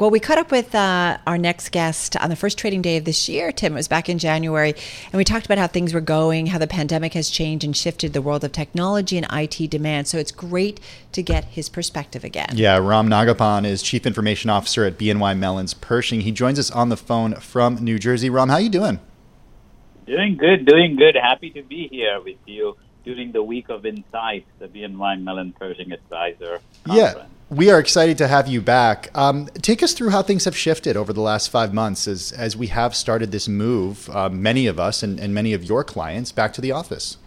Well, we caught up with uh, our next guest on the first trading day of this year, Tim. It was back in January. And we talked about how things were going, how the pandemic has changed and shifted the world of technology and IT demand. So it's great to get his perspective again. Yeah, Ram Nagappan is Chief Information Officer at BNY Mellon's Pershing. He joins us on the phone from New Jersey. Ram, how are you doing? Doing good, doing good. Happy to be here with you during the week of Insight, the BNY Mellon Pershing Advisor Conference. Yeah we are excited to have you back. Um, take us through how things have shifted over the last five months as, as we have started this move, uh, many of us and, and many of your clients, back to the office.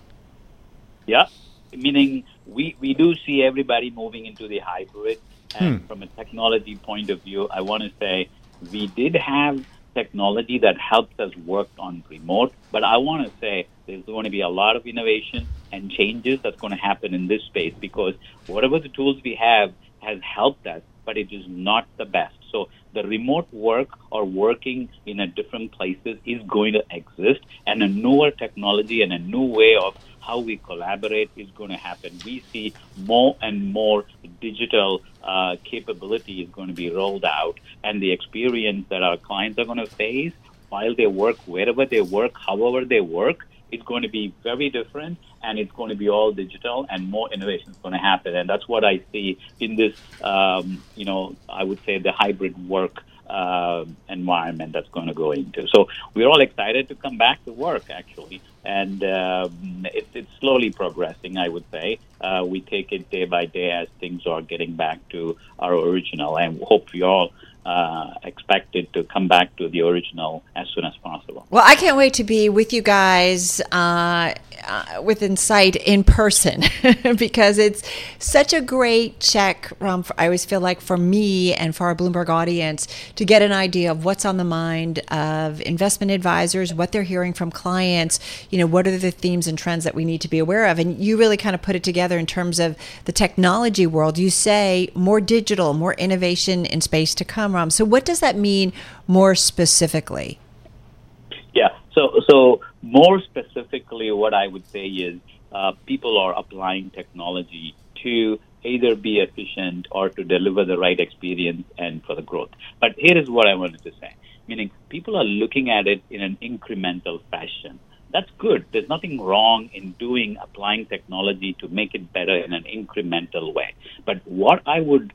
Yeah, meaning we, we do see everybody moving into the hybrid. And hmm. from a technology point of view, I want to say we did have technology that helped us work on remote, but I want to say there's going to be a lot of innovation and changes that's going to happen in this space because whatever the tools we have, has helped us, but it is not the best. So the remote work or working in a different places is going to exist, and a newer technology and a new way of how we collaborate is going to happen. We see more and more digital uh, capability is going to be rolled out, and the experience that our clients are going to face while they work, wherever they work, however they work, it's going to be very different and it's going to be all digital and more innovation is going to happen. And that's what I see in this, um, you know, I would say the hybrid work uh, environment that's going to go into. So we're all excited to come back to work, actually. And um, it's, it's slowly progressing, I would say. Uh, we take it day by day as things are getting back to our original. And hope you all uh, expected to come back to the original as soon as possible. Well, I can't wait to be with you guys uh, uh, with Insight in person because it's such a great check. Um, for, I always feel like for me and for our Bloomberg audience to get an idea of what's on the mind of investment advisors, what they're hearing from clients. You know, what are the themes and trends that we need to be aware of? And you really kind of put it together in terms of the technology world. You say more digital, more innovation in space to come so, what does that mean more specifically? Yeah. So, so more specifically, what I would say is uh, people are applying technology to either be efficient or to deliver the right experience and for the growth. But here is what I wanted to say meaning people are looking at it in an incremental fashion. That's good. There's nothing wrong in doing applying technology to make it better in an incremental way. But what I would,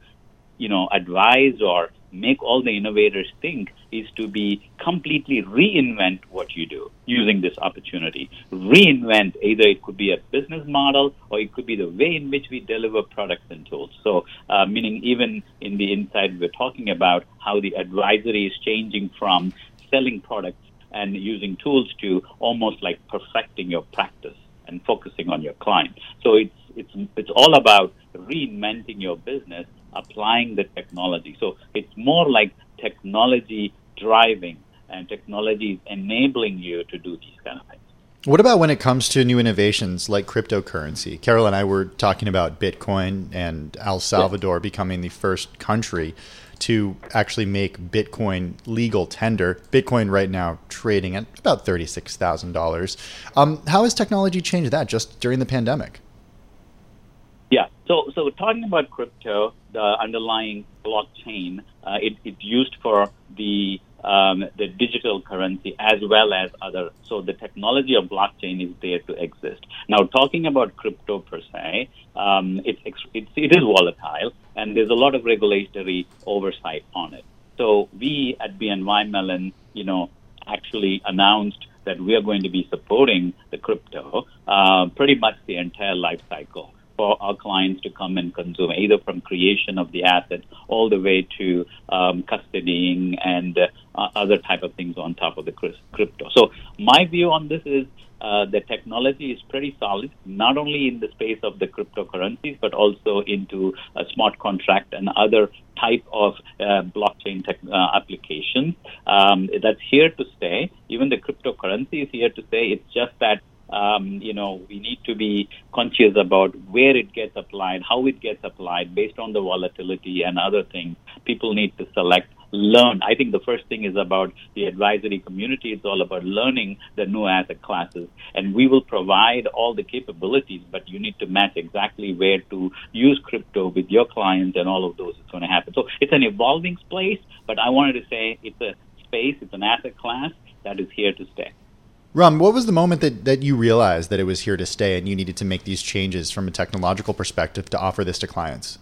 you know, advise or make all the innovators think is to be completely reinvent what you do using this opportunity. Reinvent either it could be a business model or it could be the way in which we deliver products and tools. So, uh, meaning even in the inside, we're talking about how the advisory is changing from selling products and using tools to almost like perfecting your practice and focusing on your client. So it's it's it's all about reinventing your business applying the technology. So it's more like technology driving and technology is enabling you to do these kind of things. What about when it comes to new innovations like cryptocurrency? Carol and I were talking about Bitcoin and El Salvador becoming the first country to actually make Bitcoin legal tender. Bitcoin right now trading at about $36,000. Um, how has technology changed that just during the pandemic? Yeah. So, so talking about crypto, the underlying blockchain, uh, it, it's used for the um, the digital currency as well as other. So the technology of blockchain is there to exist. Now, talking about crypto per se, um, it's, it's it is volatile, and there's a lot of regulatory oversight on it. So we at BNY Mellon, you know, actually announced that we are going to be supporting the crypto uh, pretty much the entire life cycle for our clients to come and consume, either from creation of the asset all the way to um, custodying and uh, other type of things on top of the crypto. So my view on this is uh, the technology is pretty solid, not only in the space of the cryptocurrencies, but also into a smart contract and other type of uh, blockchain tech, uh, applications. Um, that's here to stay. Even the cryptocurrency is here to stay. It's just that um, you know, we need to be conscious about where it gets applied, how it gets applied, based on the volatility and other things. People need to select learn. I think the first thing is about the advisory community. It's all about learning the new asset classes. And we will provide all the capabilities, but you need to match exactly where to use crypto with your clients and all of those is going to happen. So it's an evolving space, but I wanted to say it's a space, it's an asset class that is here to stay. Ram, what was the moment that, that you realized that it was here to stay and you needed to make these changes from a technological perspective to offer this to clients?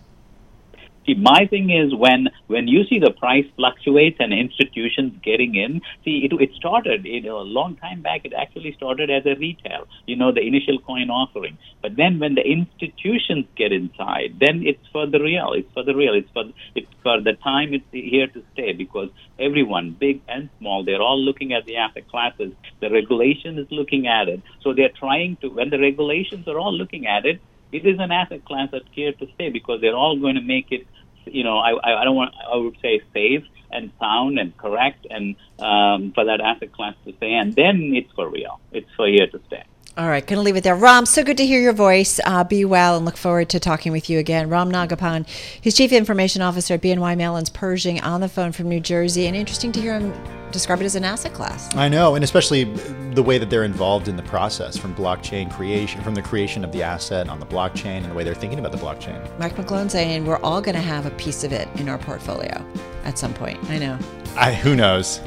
See, my thing is when when you see the price fluctuates and institutions getting in. See, it, it started you know, a long time back. It actually started as a retail, you know, the initial coin offering. But then when the institutions get inside, then it's for the real. It's for the real. It's for it's for the time. It's here to stay because everyone, big and small, they're all looking at the asset classes. The regulation is looking at it. So they're trying to. When the regulations are all looking at it, it is an asset class that's here to stay because they're all going to make it, you know, I, I don't want, I would say safe and sound and correct and um, for that asset class to stay. And then it's for real. It's for here to stay. All right, going to leave it there. Ram, so good to hear your voice. Uh, be well and look forward to talking with you again. Ram Nagappan, he's Chief Information Officer at BNY Mellon's Pershing on the phone from New Jersey. And interesting to hear him describe it as an asset class. I know, and especially the way that they're involved in the process from blockchain creation, from the creation of the asset on the blockchain and the way they're thinking about the blockchain. Mike McGlone saying we're all going to have a piece of it in our portfolio at some point. I know. I, who knows?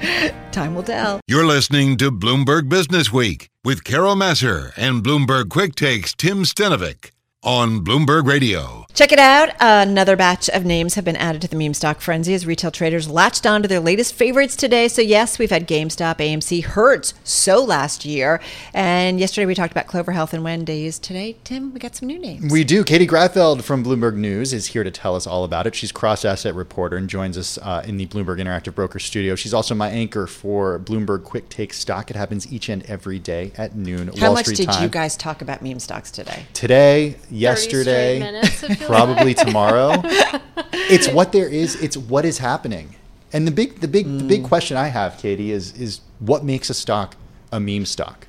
Time will tell. You're listening to Bloomberg Business Week with Carol Massar and Bloomberg Quick Takes Tim Stenovec on Bloomberg Radio. Check it out. Another batch of names have been added to the meme stock frenzy as retail traders latched on to their latest favorites today. So, yes, we've had GameStop, AMC, Hertz, so last year. And yesterday we talked about Clover Health and Wendy's. Today, Tim, we got some new names. We do. Katie Greifeld from Bloomberg News is here to tell us all about it. She's cross asset reporter and joins us uh, in the Bloomberg Interactive Broker studio. She's also my anchor for Bloomberg Quick Take Stock. It happens each and every day at noon. How Wall much Street did time. you guys talk about meme stocks today? today, 30 yesterday, straight minutes, I feel probably tomorrow. it's what there is. It's what is happening. And the big, the big, the Mm. big question I have, Katie, is is what makes a stock a meme stock?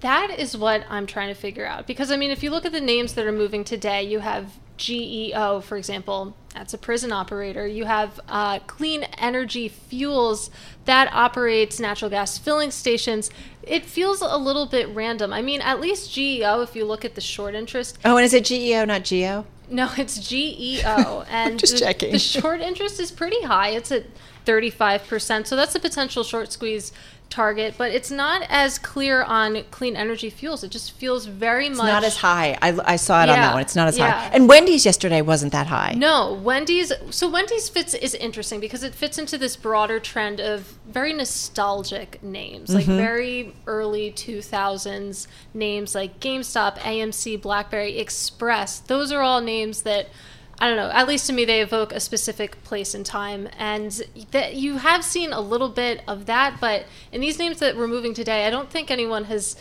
That is what I'm trying to figure out. Because, I mean, if you look at the names that are moving today, you have GEO, for example, that's a prison operator. You have uh, Clean Energy Fuels, that operates natural gas filling stations. It feels a little bit random. I mean, at least GEO, if you look at the short interest, Oh, and is it GEO, not GEO? No, it's GEO. And Just the, checking. the short interest is pretty high. It's at 35%. So that's a potential short squeeze target, but it's not as clear on clean energy fuels. It just feels very It's much not as high. I, I saw it on that one. It's not as yeah. high. And Wendy's yesterday wasn't that high. No, Wendy's. So Wendy's fits is interesting because it fits into this broader trend of very nostalgic names, like mm-hmm. very early 2000s names like GameStop, AMC, BlackBerry, Express. Those are all names that I don't know. At least to me, they evoke a specific place and time, and that you have seen a little bit of that. But in these names that we're moving today, I don't think anyone has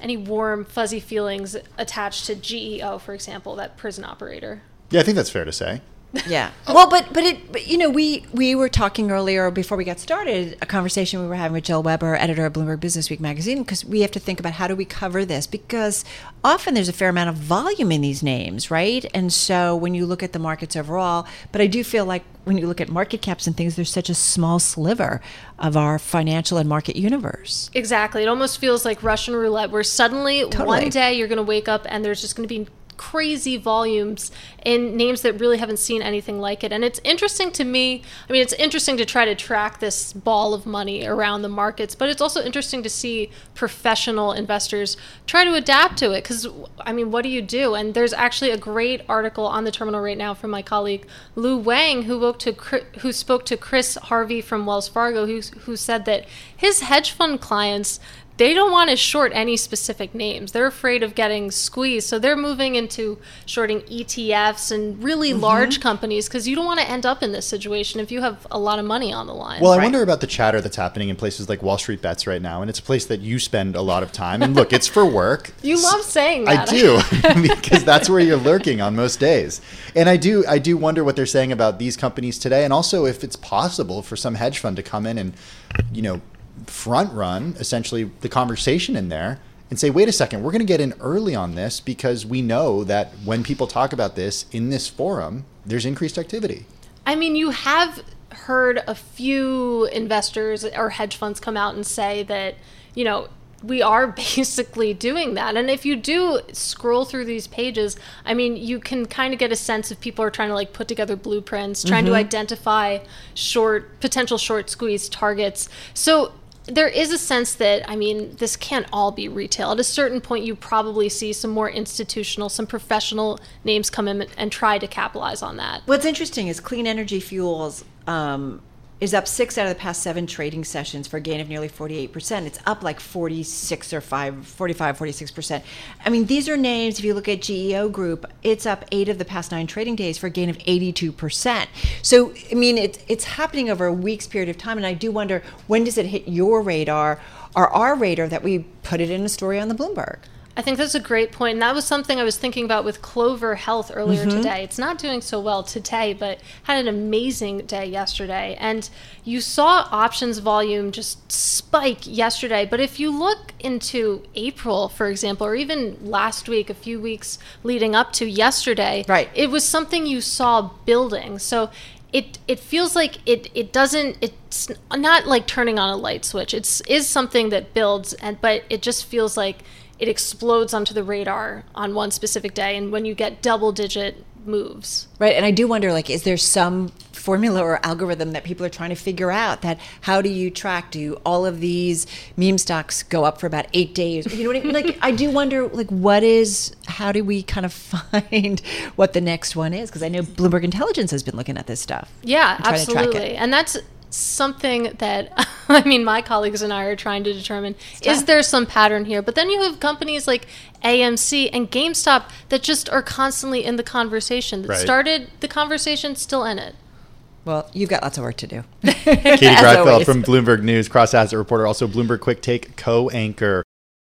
any warm, fuzzy feelings attached to GEO, for example, that prison operator. Yeah, I think that's fair to say. Yeah. Well, but but it but, you know we we were talking earlier before we got started a conversation we were having with Joel Weber, editor of Bloomberg Business Week magazine, because we have to think about how do we cover this because often there's a fair amount of volume in these names, right? And so when you look at the markets overall, but I do feel like when you look at market caps and things, there's such a small sliver of our financial and market universe. Exactly. It almost feels like Russian roulette, where suddenly Totally. one day you're going to wake up and there's just going to be crazy volumes in names that really haven't seen anything like it. And it's interesting to me. I mean, it's interesting to try to track this ball of money around the markets, but it's also interesting to see professional investors try to adapt to it. Because, I mean, what do you do? And there's actually a great article on the terminal right now from my colleague Lu Wang, who spoke to who spoke to Chris Harvey from Wells Fargo, who who said that his hedge fund clients they don't want to short any specific names. They're afraid of getting squeezed. So they're moving into shorting ETFs and really Mm-hmm. large companies because you don't want to end up in this situation if you have a lot of money on the line. Well, I wonder about the chatter that's happening in places like Wall Street Bets right now, and it's a place that you spend a lot of time. And look, it's for work. you love saying that. I do because that's where you're lurking on most days. And I do I do wonder what they're saying about these companies today and also if it's possible for some hedge fund to come in and you know front run essentially the conversation in there and say wait a second we're going to get in early on this because we know that when people talk about this in this forum there's increased activity. I mean, you have heard a few investors or hedge funds come out and say that, you know, we are basically doing that. And if you do scroll through these pages, I mean, you can kind of get a sense if people are trying to like put together blueprints, trying to mm-hmm. identify short potential short squeeze targets. So there is a sense that I mean this can't all be retail. At a certain point, you probably see some more institutional, some professional names come in and try to capitalize on that. What's interesting is clean energy fuels um, is up six out of the past seven trading sessions for a gain of nearly 48%. It's up like 46 or 5, 45, 46%. I mean, these are names, if you look at GEO Group, it's up eight of the past nine trading days for a gain of 82%. So, I mean, it, it's happening over a week's period of time. And I do wonder when does it hit your radar or our radar that we put it in a story on the Bloomberg? I think that's a great point. And that was something I was thinking about with Clover Health earlier Mm-hmm. today. It's not doing so well today, but had an amazing day yesterday. And you saw options volume just spike yesterday. But if you look into April, for example, or even last week, a few weeks leading up to yesterday, Right. it was something you saw building. So it it feels like it it doesn't it's not like turning on a light switch. It's is something that builds and but it just feels like it explodes onto the radar on one specific day and when you get double digit moves. Right. And I do wonder like, is there some formula or algorithm that people are trying to figure out that how do you track do all of these meme stocks go up for about eight days you know what i mean like i do wonder like what is how do we kind of find what the next one is because i know bloomberg intelligence has been looking at this stuff Yeah, and trying to track it. absolutely. And that's something that I mean my colleagues and I are trying to determine is there some pattern here? But then you have companies like AMC and GameStop that just are constantly in the conversation. That Right. started the conversation still in it. well you've got lots of work to do Katie As from Bloomberg News, cross asset reporter, also Bloomberg Quick Take co-anchor.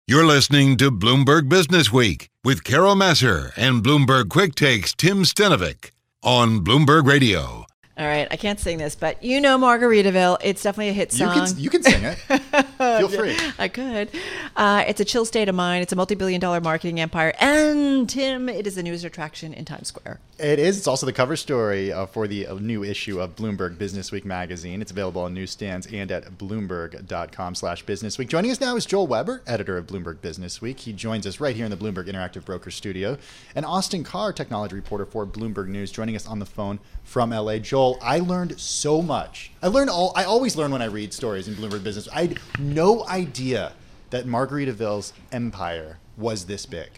You're listening to Bloomberg Business Week with Carol Massar and Bloomberg Quick Takes Tim Stenovec on Bloomberg Radio. All right i can't sing this but you know margaritaville it's definitely a hit You song can you can sing it. Feel free. I could. Uh, it's a chill state of mind. It's a multi-billion dollar marketing empire, and Tim, it is the newest attraction in Times Square. It is. It's also the cover story uh, for the uh, new issue of Bloomberg Business Week magazine. It's available on newsstands and at bloomberg.com slash business week. Joining us now is Joel Weber, editor of Bloomberg Business Week. He joins us right here in the Bloomberg Interactive Broker studio. And Austin Carr, technology reporter for Bloomberg News, joining us on the phone from LA. Joel, I learned so much. I learned all I always learn when I read stories in Bloomberg Business. I had no idea that Margaritaville's empire was this big.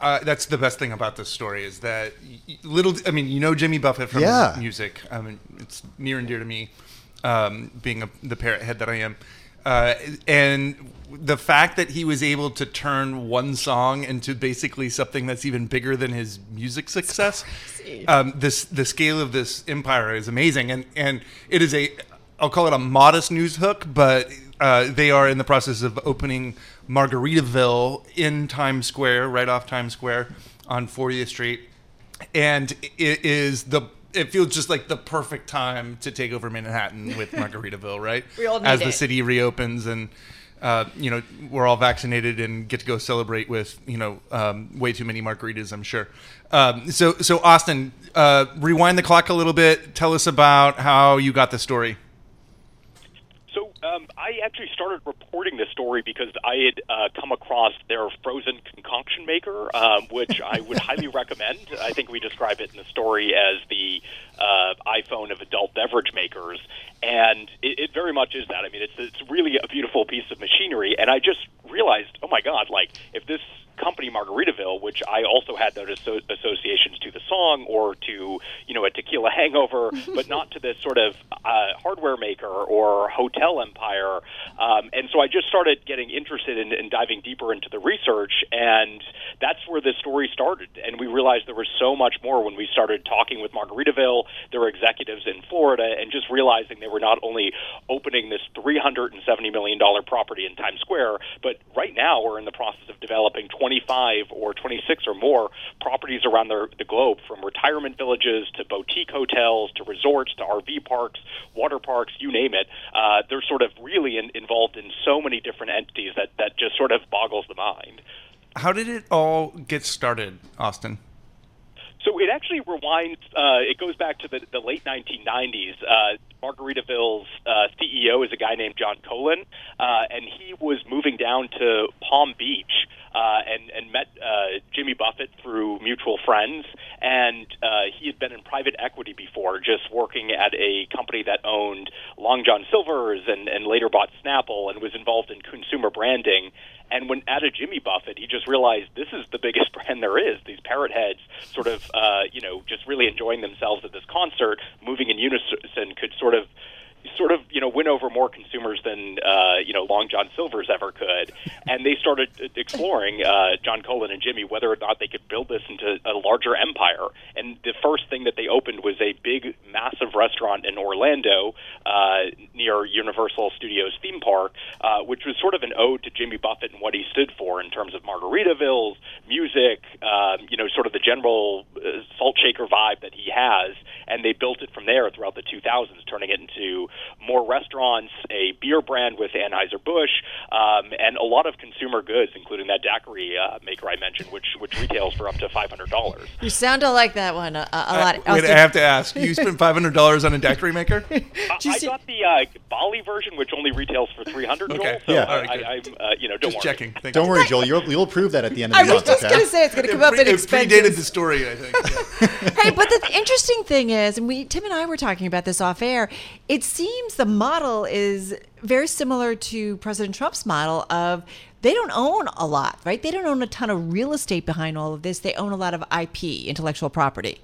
Uh, that's the best thing about this story is that little. I mean, you know Jimmy Buffett from Yeah. music. I mean, it's near and dear to me, um, being a, the parrot head that I am. Uh, and the fact that he was able to turn one song into basically something that's even bigger than his music success, um, this the scale of this empire is amazing, and and it is a I'll call it a modest news hook, but uh, they are in the process of opening Margaritaville in Times Square, right off Times Square on 40th Street, and it is the. It feels just like the perfect time to take over Manhattan with Margaritaville, right? We all need As the it. city reopens and uh, you know we're all vaccinated and get to go celebrate with you know um, way too many margaritas, I'm sure. Um, so so Austin, uh, rewind the clock a little bit. Tell us about how you got the story. Um, I actually started reporting this story because I had uh, come across their frozen concoction maker, um, which I would highly recommend. I think we describe it in the story as the uh, iPhone of adult beverage makers, and it, it very much is that. I mean, it's it's really a beautiful piece of machinery, and I just realized, oh my God, like if this company Margaritaville, which I also had those asso- associations to the song or to you know a tequila hangover, but not to this sort of uh, hardware maker or hotel empire. Um, and so I just started getting interested in, in diving deeper into the research, and that's where the story started. And we realized there was so much more when we started talking with Margaritaville, their executives in Florida, and just realizing they were not only opening this $370 million property in Times Square, but right now we're in the process of developing 25 or 26 or more properties around the, the globe, from retirement villages to boutique hotels to resorts to RV parks, water parks, you name it. Uh, they're sort of really in, involved in so many different entities that, that just sort of boggles the mind. How did it all get started, Austin? So it actually rewinds. Uh, it goes back to the, the late 1990s. Uh, Margaritaville's uh, CEO is a guy named John Cohlan, uh, and he was moving down to Palm Beach uh, and and met uh, Jimmy Buffett through mutual friends. And he had been in private equity before, just working at a company that owned Long John Silver's and and later bought Snapple and was involved in consumer branding. And when at a Jimmy Buffett, he just realized this is the biggest brand there is. These parrot heads, sort of, uh, you know, just really enjoying themselves at this concert, moving in unison, could sort of sort of you know win over more consumers than uh, you know Long John Silver's ever could, and they started exploring uh, John Cohlan and Jimmy whether or not they could build this into a larger empire. And the first thing that they opened was a big, massive restaurant in Orlando uh, near Universal Studios theme park, uh, which was sort of an ode to Jimmy Buffett and what he stood for in terms of Margaritavilles, music, um, you know, sort of the general uh, salt shaker vibe that he has. And they built it from there throughout the 2000s, turning it into more restaurants, a beer brand with Anheuser-Busch, um, and a lot of consumer goods, including that daiquiri uh, maker I mentioned, which which retails for up to $500. You sounded like that one a, a lot. Uh, wait, I have to ask. You spent five hundred dollars on a daiquiri maker? I, I got the uh, Bali version, which only retails for three hundred. Okay. So Yeah. I, All right, I, I'm, uh, you know, don't Just worry. checking. Thank Don't you. worry, Joel. You'll, you'll prove that at the end of I the was month. just okay? going to say it's going to It come up pre- in it predated the story, I think. hey, but the interesting thing is, and we Tim and I were talking about this off air. It seems the model is very similar to President Trump's model of they don't own a lot, right? They don't own a ton of real estate behind all of this. They own a lot of IP, intellectual property.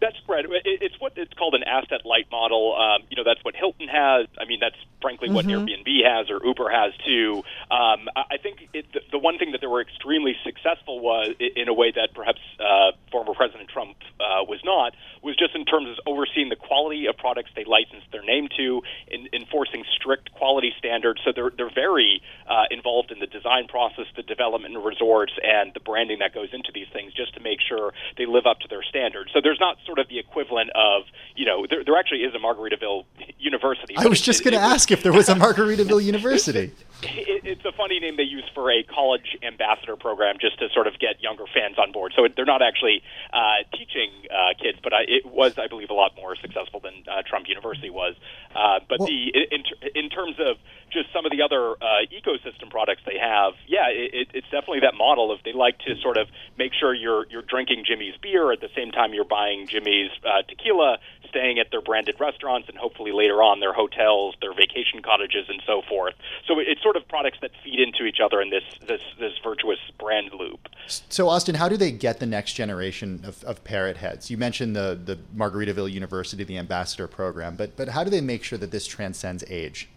That's. It- It's what it's called an asset light model. Um, you know, that's what Hilton has. I mean, that's frankly what Airbnb has or Uber has too. Um, I think it, the, one thing that they were extremely successful was in a way that perhaps uh, former President Trump uh, was not was just in terms of overseeing the quality of products they licensed their name to, in, enforcing strict quality standards. So they're they're very uh, involved in the design process, the development of resorts, and the branding that goes into these things, just to make sure they live up to their standards. So there's not sort of the equivalent of you know there, there actually is a Margaritaville University. I was just going to ask if there was a Margaritaville University. It, it's a funny name they use for a college ambassador program just to sort of get younger fans on board. So it, they're not actually uh, teaching uh, kids, but I, it was, I believe, a lot more successful than uh, Trump University was. Uh, but Well- the in, in terms of just some of the other uh, ecosystem products they have, yeah, it, it, it's definitely that model of they like to sort of make sure you're you're drinking Jimmy's beer at the same time you're buying Jimmy's uh, tequila, staying at their branded restaurants, and hopefully later on their hotels, their vacation cottages, and so forth. So it- it's sort of products that feed into each other in this this this virtuous brand loop. So, Austin, how do they get the next generation of, of parrot heads? You mentioned the, the Margaritaville University, the ambassador program, but, but how do they make sure that this transcends age?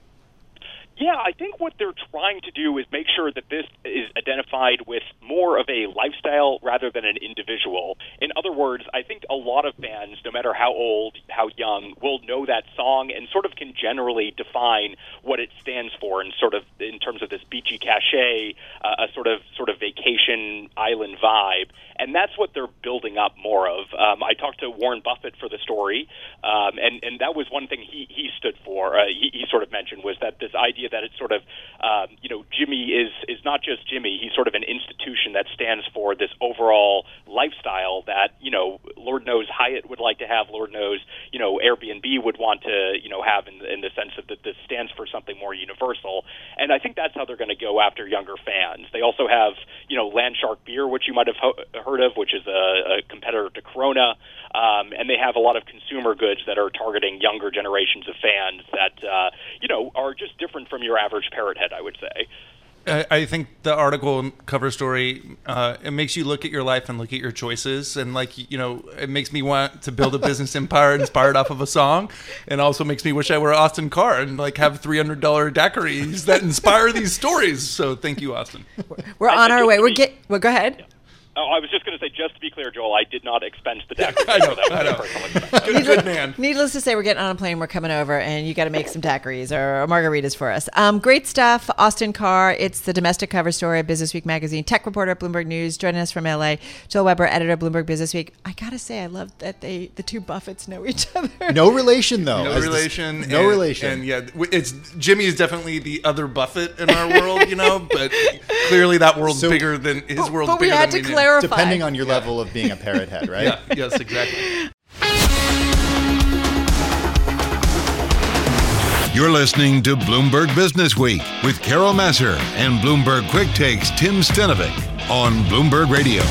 Yeah, I think what they're trying to do is make sure that this is identified with more of a lifestyle rather than an individual. In other words, I think a lot of fans, no matter how old, how young, will know that song and sort of can generally define what it stands for and sort of in terms of this beachy cachet, uh, a sort of sort of vacation island vibe. And that's what they're building up more of. Um, I talked to Warren Buffett for the story, um, and and that was one thing he he stood for. Uh, he, he sort of mentioned was that this idea that it's sort of um, you know Jimmy is is not just Jimmy. He's sort of an institution that stands for this overall lifestyle that you know Lord knows Hyatt would like to have. Lord knows you know Airbnb would want to you know have in, in the sense of that this stands for something more universal. And I think that's how they're going to go after younger fans. They also have you know Landshark beer, which you might have ho- heard of, which is a, a competitor to Corona. Um, and they have a lot of consumer goods that are targeting younger generations of fans that uh, you know are just different from your average parrot head, I would say. I, I think the article cover story uh, it makes you look at your life and look at your choices, and like you know, it makes me want to build a business empire inspired off of a song, and also makes me wish I were Austin Carr and like have three hundred dollar daiquiris that inspire these stories. So thank you, Austin. We're on our way. We're get. Well, go ahead. Oh, I was just going to say, just to be clear, Joel, I did not expense the deck. I know, that was I a know. personal expense. Good, good man. Needless to say, we're getting on a plane. We're coming over, and you got to make some daiquiris or margaritas for us. Um, great stuff, Austin Carr. It's the domestic cover story of Business Week magazine. Tech reporter at Bloomberg News, joining us from LA. Joel Weber, editor of Bloomberg Business Week. I gotta say, I love that they the two Buffetts know each other. No relation though. No as this- relation. no and- relation. And yeah, it's Jimmy is definitely the other Buffett in our world, you know. But clearly, that world's So- bigger than his world's but we bigger had than to we knew. Clarify. Depending on your level of being a parrot head, right? Yeah. Yes. Exactly. You're listening to Bloomberg Business Week with Carol Massar and Bloomberg Quick Takes Tim Stenovec on Bloomberg Radio.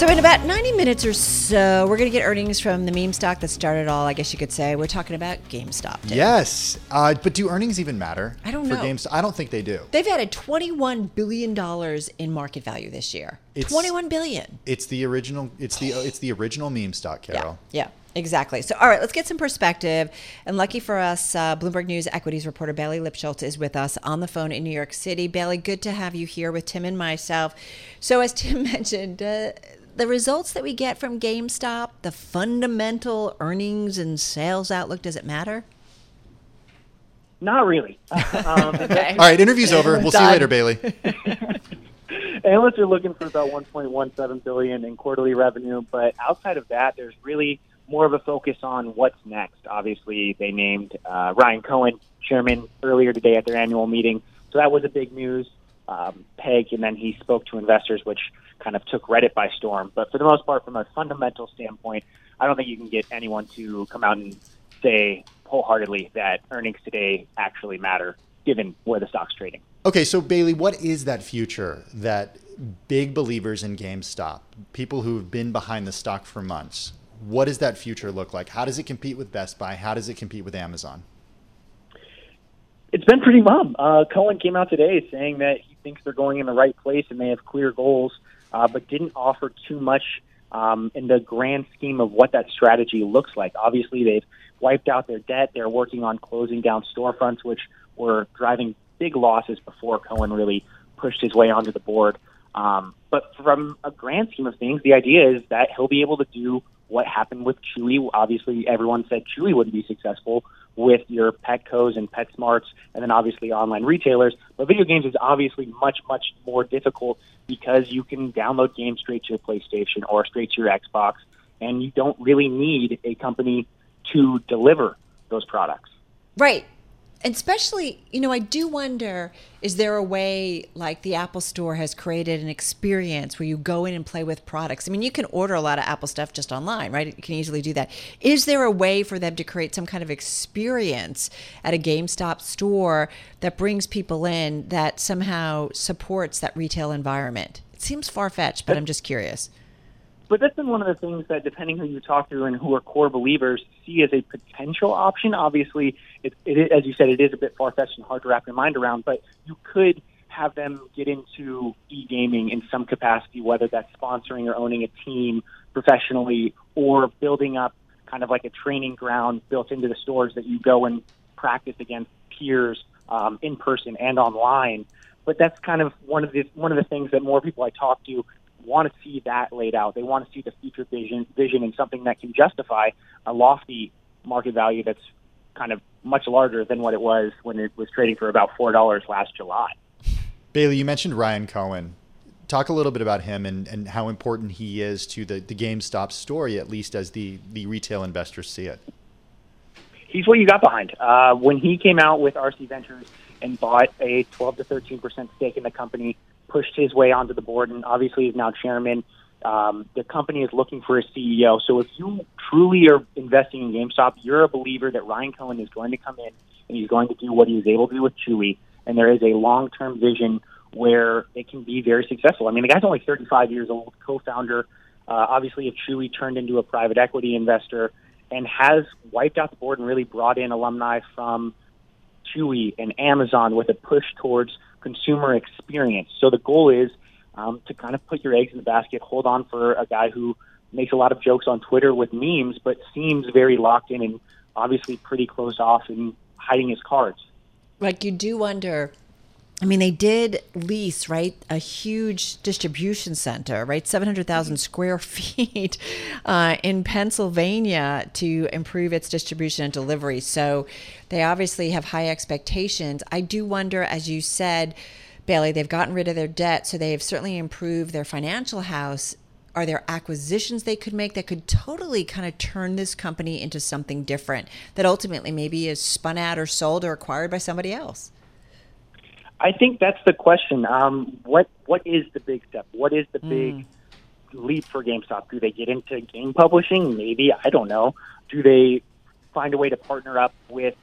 So, in about 90 minutes or so, we're going to get earnings from the meme stock that started all, I guess you could say. We're talking about GameStop. Yes, uh, but do earnings even matter? I don't for know. Games, I don't think they do. They've added $21 billion in market value this year. It's- 21 billion. It's the original. It's the it's the original meme stock, Carol. Yeah, yeah, exactly. So, all right, let's get some perspective. And lucky for us, uh, Bloomberg News equities reporter Bailey Lipschultz is with us on the phone in New York City. Bailey, good to have you here with Tim and myself. So, as Tim mentioned, uh, the results that we get from GameStop, the fundamental earnings and sales outlook, does it matter? Not really. um, Okay. All right, interview's over. We'll see you later, Bailey. Analysts are looking for about 1.17 billion in quarterly revenue, but outside of that, there's really more of a focus on what's next. Obviously, they named uh, Ryan Cohen chairman earlier today at their annual meeting, so that was a big news. Um, Peg, and then he spoke to investors, which kind of took Reddit by storm. But for the most part, from a fundamental standpoint, I don't think you can get anyone to come out and say wholeheartedly that earnings today actually matter, given where the stock's trading. Okay, so Bailey, what is that future that big believers in GameStop, people who've been behind the stock for months, what does that future look like? How does it compete with Best Buy? How does it compete with Amazon? It's been pretty mum. Uh, Cohen came out today saying that thinks they're going in the right place and they have clear goals, uh, but didn't offer too much um, in the grand scheme of what that strategy looks like. Obviously, they've wiped out their debt. They're working on closing down storefronts, which were driving big losses before Cohen really pushed his way onto the board. Um, but from a grand scheme of things, the idea is that he'll be able to do what happened with Chewy. Obviously, everyone said Chewy wouldn't be successful with your Petco's and PetSmarts, and then obviously online retailers. But video games is obviously much, much more difficult because you can download games straight to your PlayStation or straight to your Xbox, and you don't really need a company to deliver those products. Right. And especially, you know, I do wonder is there a way like the Apple Store has created an experience where you go in and play with products? I mean, you can order a lot of Apple stuff just online, right? You can easily do that. Is there a way for them to create some kind of experience at a GameStop store that brings people in that somehow supports that retail environment? It seems far fetched, but I'm just curious. But that's been one of the things that, depending who you talk to and who are core believers, see as a potential option. Obviously, it, it as you said, it is a bit far fetched and hard to wrap your mind around. But you could have them get into e-gaming in some capacity, whether that's sponsoring or owning a team professionally, or building up kind of like a training ground built into the stores that you go and practice against peers um, in person and online. But that's kind of one of the one of the things that more people I talk to want to see that laid out. They want to see the future vision, vision and something that can justify a lofty market value that's kind of much larger than what it was when it was trading for about four dollars last July. Bailey, you mentioned Ryan Cohen. Talk a little bit about him and, and how important he is to the, the GameStop story, at least as the, the retail investors see it. He's what you got behind. Uh, when he came out with RC Ventures and bought a 12 to 13 percent stake in the company, pushed his way onto the board, and obviously is now chairman. Um, the company is looking for a CEO. So if you truly are investing in GameStop, you're a believer that Ryan Cohen is going to come in and he's going to do what he was able to do with Chewy, and there is a long-term vision where it can be very successful. I mean, the guy's only 35 years old, co-founder, uh, obviously, of Chewy turned into a private equity investor, and has wiped out the board and really brought in alumni from Chewy and Amazon with a push towards consumer experience. So the goal is um, to kind of put your eggs in the basket, hold on for a guy who makes a lot of jokes on Twitter with memes, but seems very locked in and obviously pretty closed off and hiding his cards. Like you do wonder. I mean, they did lease, right, a huge distribution center, right, 700,000 square feet uh, in Pennsylvania to improve its distribution and delivery. So they obviously have high expectations. I do wonder, as you said, Bailey, they've gotten rid of their debt, so they've certainly improved their financial house. Are there acquisitions they could make that could totally kind of turn this company into something different that ultimately maybe is spun out or sold or acquired by somebody else? I think that's the question. Um, what what is the big step? What is the big leap for GameStop? Do they get into game publishing? Maybe I don't know. Do they find a way to partner up with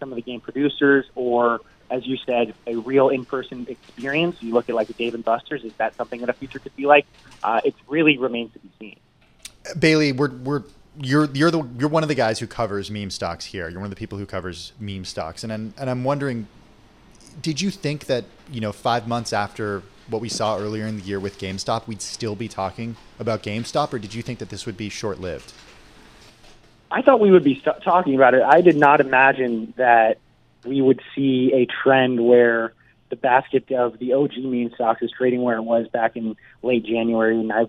some of the game producers, or as you said, a real in-person experience? You look at like a Dave and Buster's. Is that something that a future could be like? Uh, it really remains to be seen. Bailey, we're we're you're you're the you're one of the guys who covers meme stocks here. You're one of the people who covers meme stocks, and I'm, and I'm wondering, did you think that you know five months after what we saw earlier in the year with GameStop, we'd still be talking about GameStop, or did you think that this would be short lived? I thought we would be st- talking about it. I did not imagine that we would see a trend where the basket of the OG meme stocks is trading where it was back in late January, and I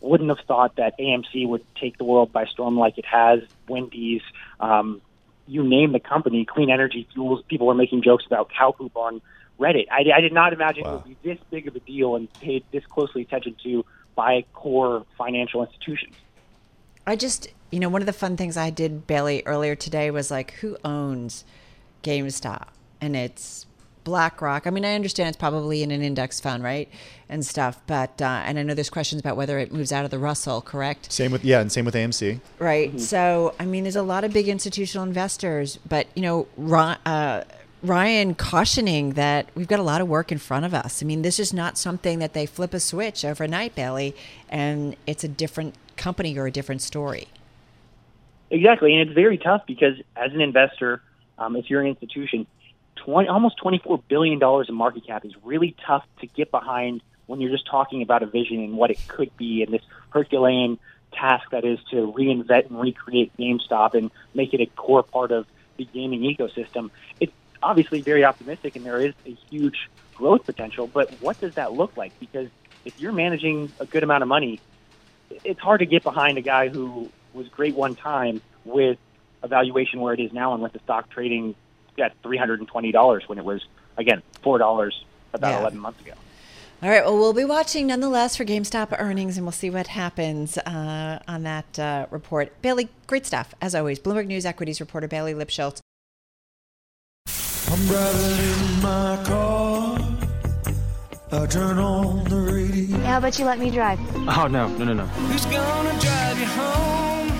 wouldn't have thought that AMC would take the world by storm like it has. Wendy's, um, you name the company, Clean Energy Fuels. People were making jokes about cow poop on Reddit. I, I did not imagine Wow. it would be this big of a deal and paid this closely attention to by core financial institutions. I just, you know, one of the fun things I did, Bailey, earlier today was like, who owns GameStop? And it's BlackRock. I mean, I understand it's probably in an index fund, right? And stuff. But, uh, and I know there's questions about whether it moves out of the Russell, correct? Same with yeah, and same with AMC. Right. So, I mean, there's a lot of big institutional investors, but, you know, uh, Ryan cautioning that we've got a lot of work in front of us. I mean, this is not something that they flip a switch overnight, Bailey, and it's a different company or a different story. Exactly, and it's very tough because as an investor, um, if you're an institution, 20, almost $24 billion in market cap is really tough to get behind when you're just talking about a vision and what it could be and this Herculean task that is to reinvent and recreate GameStop and make it a core part of the gaming ecosystem. It's obviously very optimistic and there is a huge growth potential, but what does that look like? Because if you're managing a good amount of money, it's hard to get behind a guy who was great one time with a valuation where it is now and with the stock trading at $320 when it was, again, $4 about Yeah. 11 months ago. All right. Well, we'll be watching nonetheless for GameStop earnings, and we'll see what happens uh, on that uh, report. Bailey, great stuff as always. Bloomberg News equities reporter Bailey Lipschultz. I'm driving in my car. I turn on the radio. How about you let me drive? Oh, no, no, no, no. Who's gonna drive you home?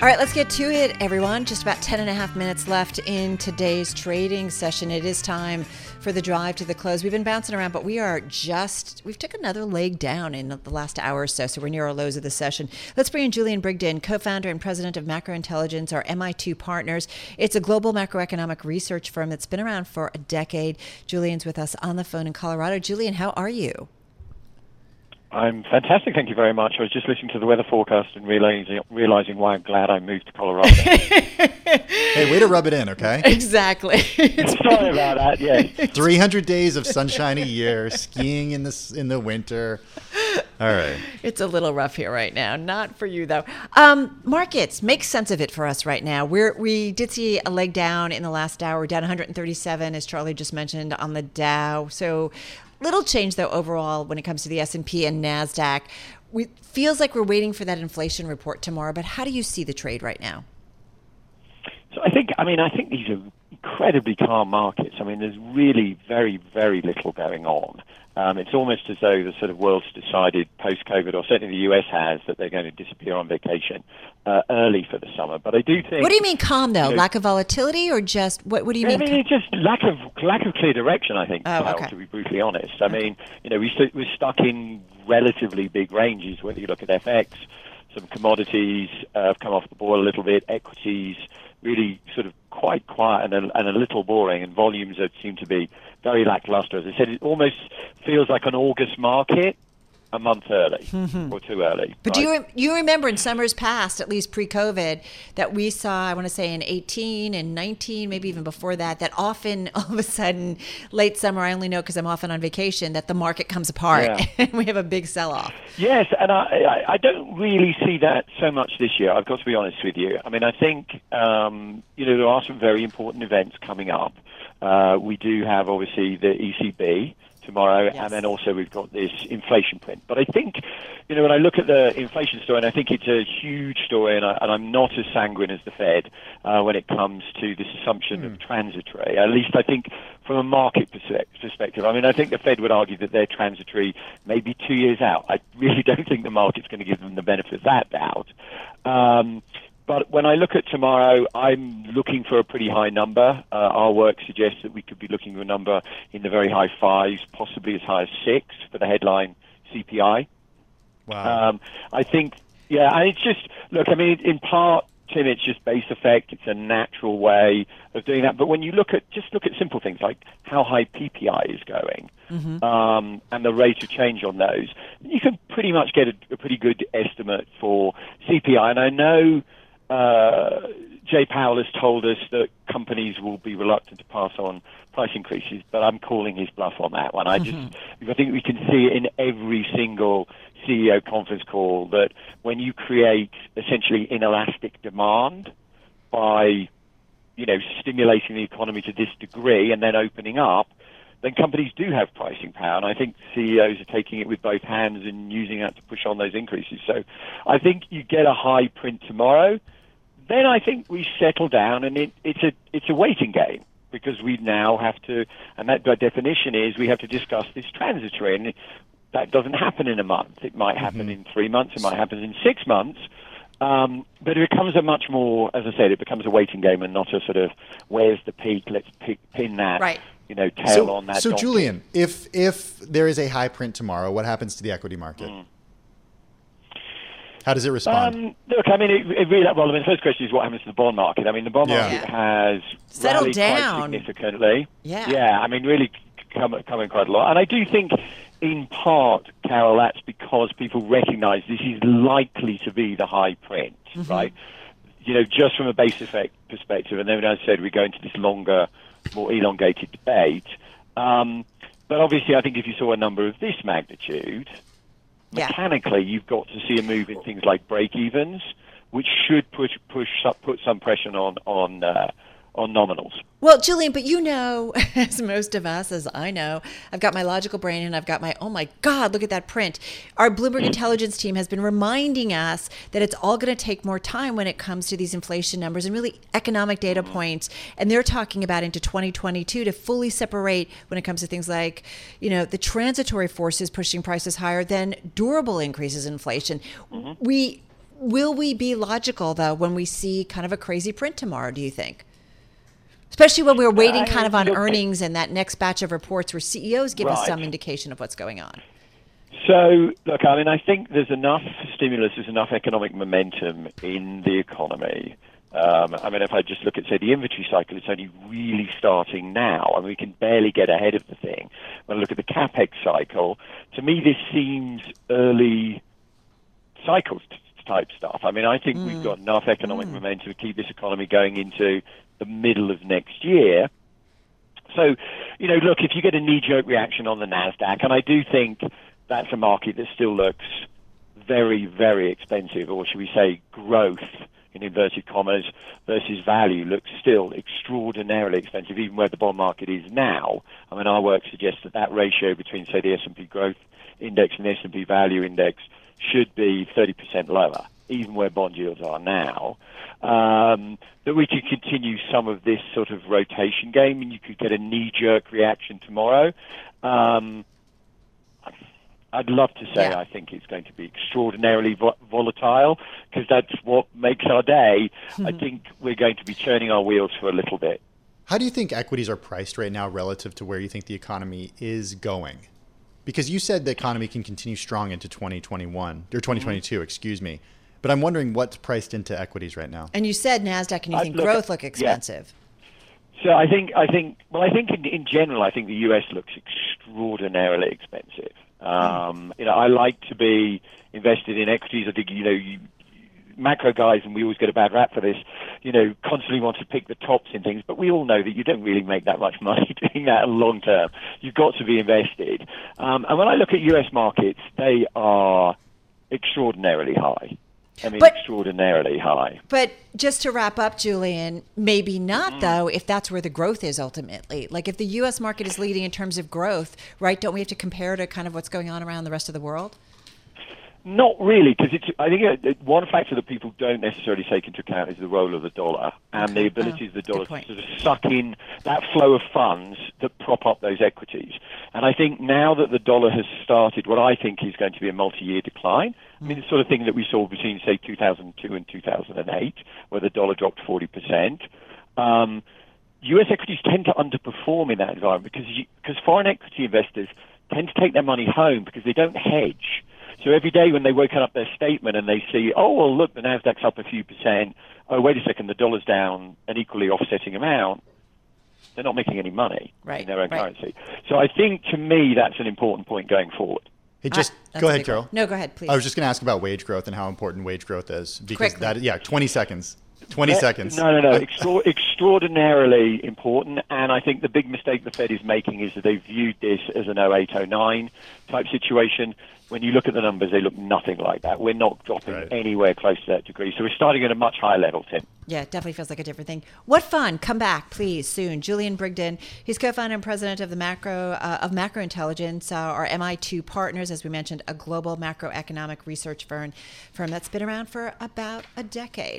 All right, let's get to it, everyone. Just about 10 and a half minutes left in today's trading session. It is time for the drive to the close. We've been bouncing around, but we are just, we've took another leg down in the last hour or so, so we're near our lows of the session. Let's bring in Julian Brigden, co-founder and president of Macro Intelligence, our MI2 partners. It's a global macroeconomic research firm that's been around for a decade. Julian's with us on the phone in Colorado. Julian, how are you? I'm fantastic, thank you very much. I was just listening to the weather forecast and realizing, realizing why I'm glad I moved to Colorado. Hey, way to rub it in, okay? Exactly. Sorry about that. Yeah. 300 days of sunshine a year, skiing in the in the winter. All right. It's a little rough here right now. Not for you though. Um, markets make sense of it for us right now. We're we did see a leg down in the last hour, down 137, as Charlie just mentioned on the Dow. So little change though overall when it comes to the S and Nasdaq. We feels like we're waiting for that inflation report tomorrow. But how do you see the trade right now? So I think, I mean, I think these are incredibly calm markets. I mean, there's really very, very little going on. Um, it's almost as though the sort of world's decided post-COVID, or certainly the US has, that they're going to disappear on vacation uh, early for the summer. But I do think. What do you mean calm though? you know, Lack of volatility or just what? What do you I mean? I mean, it's just lack of lack of clear direction. I think, Oh, okay. to be brutally honest. I mean, you know, we st- we're stuck in relatively big ranges. Whether you look at FX, some commodities uh, have come off the boil a little bit. Equities really sort of quite quiet and a, and a little boring, and volumes that seem to be very lackluster. As I said, it almost feels like an August market a month early or too early. But do you right? you remember in summers past, at least pre-COVID, that we saw? I want to say in 18 and 19, maybe even before that, that often all of a sudden late summer. I only know because I'm often on vacation that the market comes apart Yeah. and we have a big sell-off. Yes, and I, I, I don't really see that so much this year. I've got to be honest with you. I mean, I think um, you know there are some very important events coming up. Uh, we do have obviously the ECB tomorrow, and then also we've got this inflation print. But I think, you know, when I look at the inflation story, and I think it's a huge story, and, I, and I'm not as sanguine as the Fed uh, when it comes to this assumption of transitory. At least I think from a market perspective. I mean, I think the Fed would argue that they're transitory maybe two years out. I really don't think the market's going to give them the benefit of that doubt. Um, but when I look at tomorrow, I'm looking for a pretty high number. Uh, our work suggests that we could be looking at a number in the very high fives, possibly as high as six for the headline CPI. Wow. Um, I think, yeah, and it's just look. I mean, in part, Tim, it's just base effect. It's a natural way of doing that. But when you look at just look at simple things like how high PPI is going um, and the rate of change on those, you can pretty much get a, a pretty good estimate for CPI. And I know uh, Jay Powell has told us that companies will be reluctant to pass on price increases, but I'm calling his bluff on that one. I just, I think we can see it in every single CEO conference call that when you create essentially inelastic demand by, you know, stimulating the economy to this degree and then opening up, then companies do have pricing power. And I think CEOs are taking it with both hands and using that to push on those increases. So I think you get a high print tomorrow. Then I think we settle down and it, it's a it's a waiting game because we now have to, and that by definition is we have to discuss this transitory, and that doesn't happen in a month. It might happen in three months. It might happen in six months. Um, but it becomes a much more, as I said, it becomes a waiting game and not a sort of where's the peak? Let's pick, pin that, Right. you know, tail so, on that. so donkey. Julian, if if there is a high print tomorrow, what happens to the equity market? Mm. How does it respond? Um, look, I mean, it, it really, well, I mean, the first question is what happens to the bond market. I mean, the bond Yeah. market has Settled down. quite significantly. Yeah. Yeah, I mean, really c- come, coming quite a lot. And I do think, in part, Carol, that's because people recognise this is likely to be the high print, right? You know, just from a base effect perspective. And then, as I said, we go into this longer, more elongated debate. Um, but obviously, I think if you saw a number of this magnitude, Yeah. mechanically, you've got to see a move in things like break evens, which should push push put some pressure on on uh, on nominals. Well, Julian, but you know, as most of us, as I know, I've got my logical brain and I've got my, oh my God, look at that print. Our Bloomberg mm. intelligence team has been reminding us that it's all going to take more time when it comes to these inflation numbers and really economic data mm-hmm. points. And they're talking about into 2022 to fully separate when it comes to things like, you know, the transitory forces pushing prices higher than durable increases in inflation. Mm-hmm. We, will we be logical though when we see kind of a crazy print tomorrow, do you think? Especially when we're waiting kind of on earnings and that next batch of reports where CEOs give us some indication of what's going on. So, look, I mean, I think there's enough stimulus, there's enough economic momentum in the economy. Um, I mean, if I just look at, say, the inventory cycle, it's only really starting now, and we can barely get ahead of the thing. When I look at the capex cycle, to me, this seems early cycles t- type stuff. I mean, I think we've got enough economic momentum to keep this economy going into the middle of next year. So, you know, look, if you get a knee-jerk reaction on the Nasdaq, and I do think that's a market that still looks very, very expensive, or should we say, growth in inverted commas versus value looks still extraordinarily expensive, even where the bond market is now. I mean, our work suggests that that ratio between, say, the S&P Growth Index and the S&P Value Index should be 30% lower. Even where bond yields are now, um, that we could continue some of this sort of rotation game, and you could get a knee-jerk reaction tomorrow. Um, I'd love to say Yeah. I think it's going to be extraordinarily vo- volatile because that's what makes our day. I think we're going to be turning our wheels for a little bit. How do you think equities are priced right now relative to where you think the economy is going? Because you said the economy can continue strong into 2021 or 2022, excuse me. But I'm wondering what's priced into equities right now. And you said Nasdaq, and you I'd think look growth at- look yeah. expensive. So I think I think well I think in, in general I think the US looks extraordinarily expensive. Um, you know I like to be invested in equities. I think you know you, macro guys and we always get a bad rap for this. You know constantly want to pick the tops in things, but we all know that you don't really make that much money doing that long term. You've got to be invested. Um, and when I look at US markets, they are extraordinarily high. I mean, But- extraordinarily high. But just to wrap up, Julian, maybe not Mm-hmm. though, if that's where the growth is ultimately. Like if the U.S. market is leading in terms of growth, right? Don't we have to compare to kind of what's going on around the rest of the world? Not really, because it's. I think uh, one factor that people don't necessarily take into account is the role of the dollar and the ability of the dollar to sort of suck in that flow of funds that prop up those equities. And I think now that the dollar has started what I think is going to be a multi-year decline. I mean, the sort of thing that we saw between say 2002 and 2008, where the dollar dropped 40 percent. Um, U.S. equities tend to underperform in that environment because you, because foreign equity investors tend to take their money home because they don't hedge. So every day when they wake up their statement and they see, oh well, look, the Nasdaq's up a few percent. Oh wait a second, the dollar's down an equally offsetting amount. They're not making any money Right, in their own right. currency. So I think to me that's an important point going forward. Hey, just ah, that's go ahead, Carol. one. No, go ahead, please. I was just going to ask about wage growth and how important wage growth is because Quickly. that yeah, 20 seconds. 20 Uh, seconds. No, no, no. Extra- extraordinarily important. And I think the big mistake the Fed is making is that they viewed this as an 08, 09 type situation. When you look at the numbers, they look nothing like that. We're not dropping Right. anywhere close to that degree. So we're starting at a much higher level, Tim. Yeah, it definitely feels like a different thing. What fun! Come back, please, soon. Julian Brigden, he's co-founder and president of the macro uh, of Macro Intelligence, uh, our MI2 partners, as we mentioned, a global macroeconomic research firm, firm that's been around for about a decade.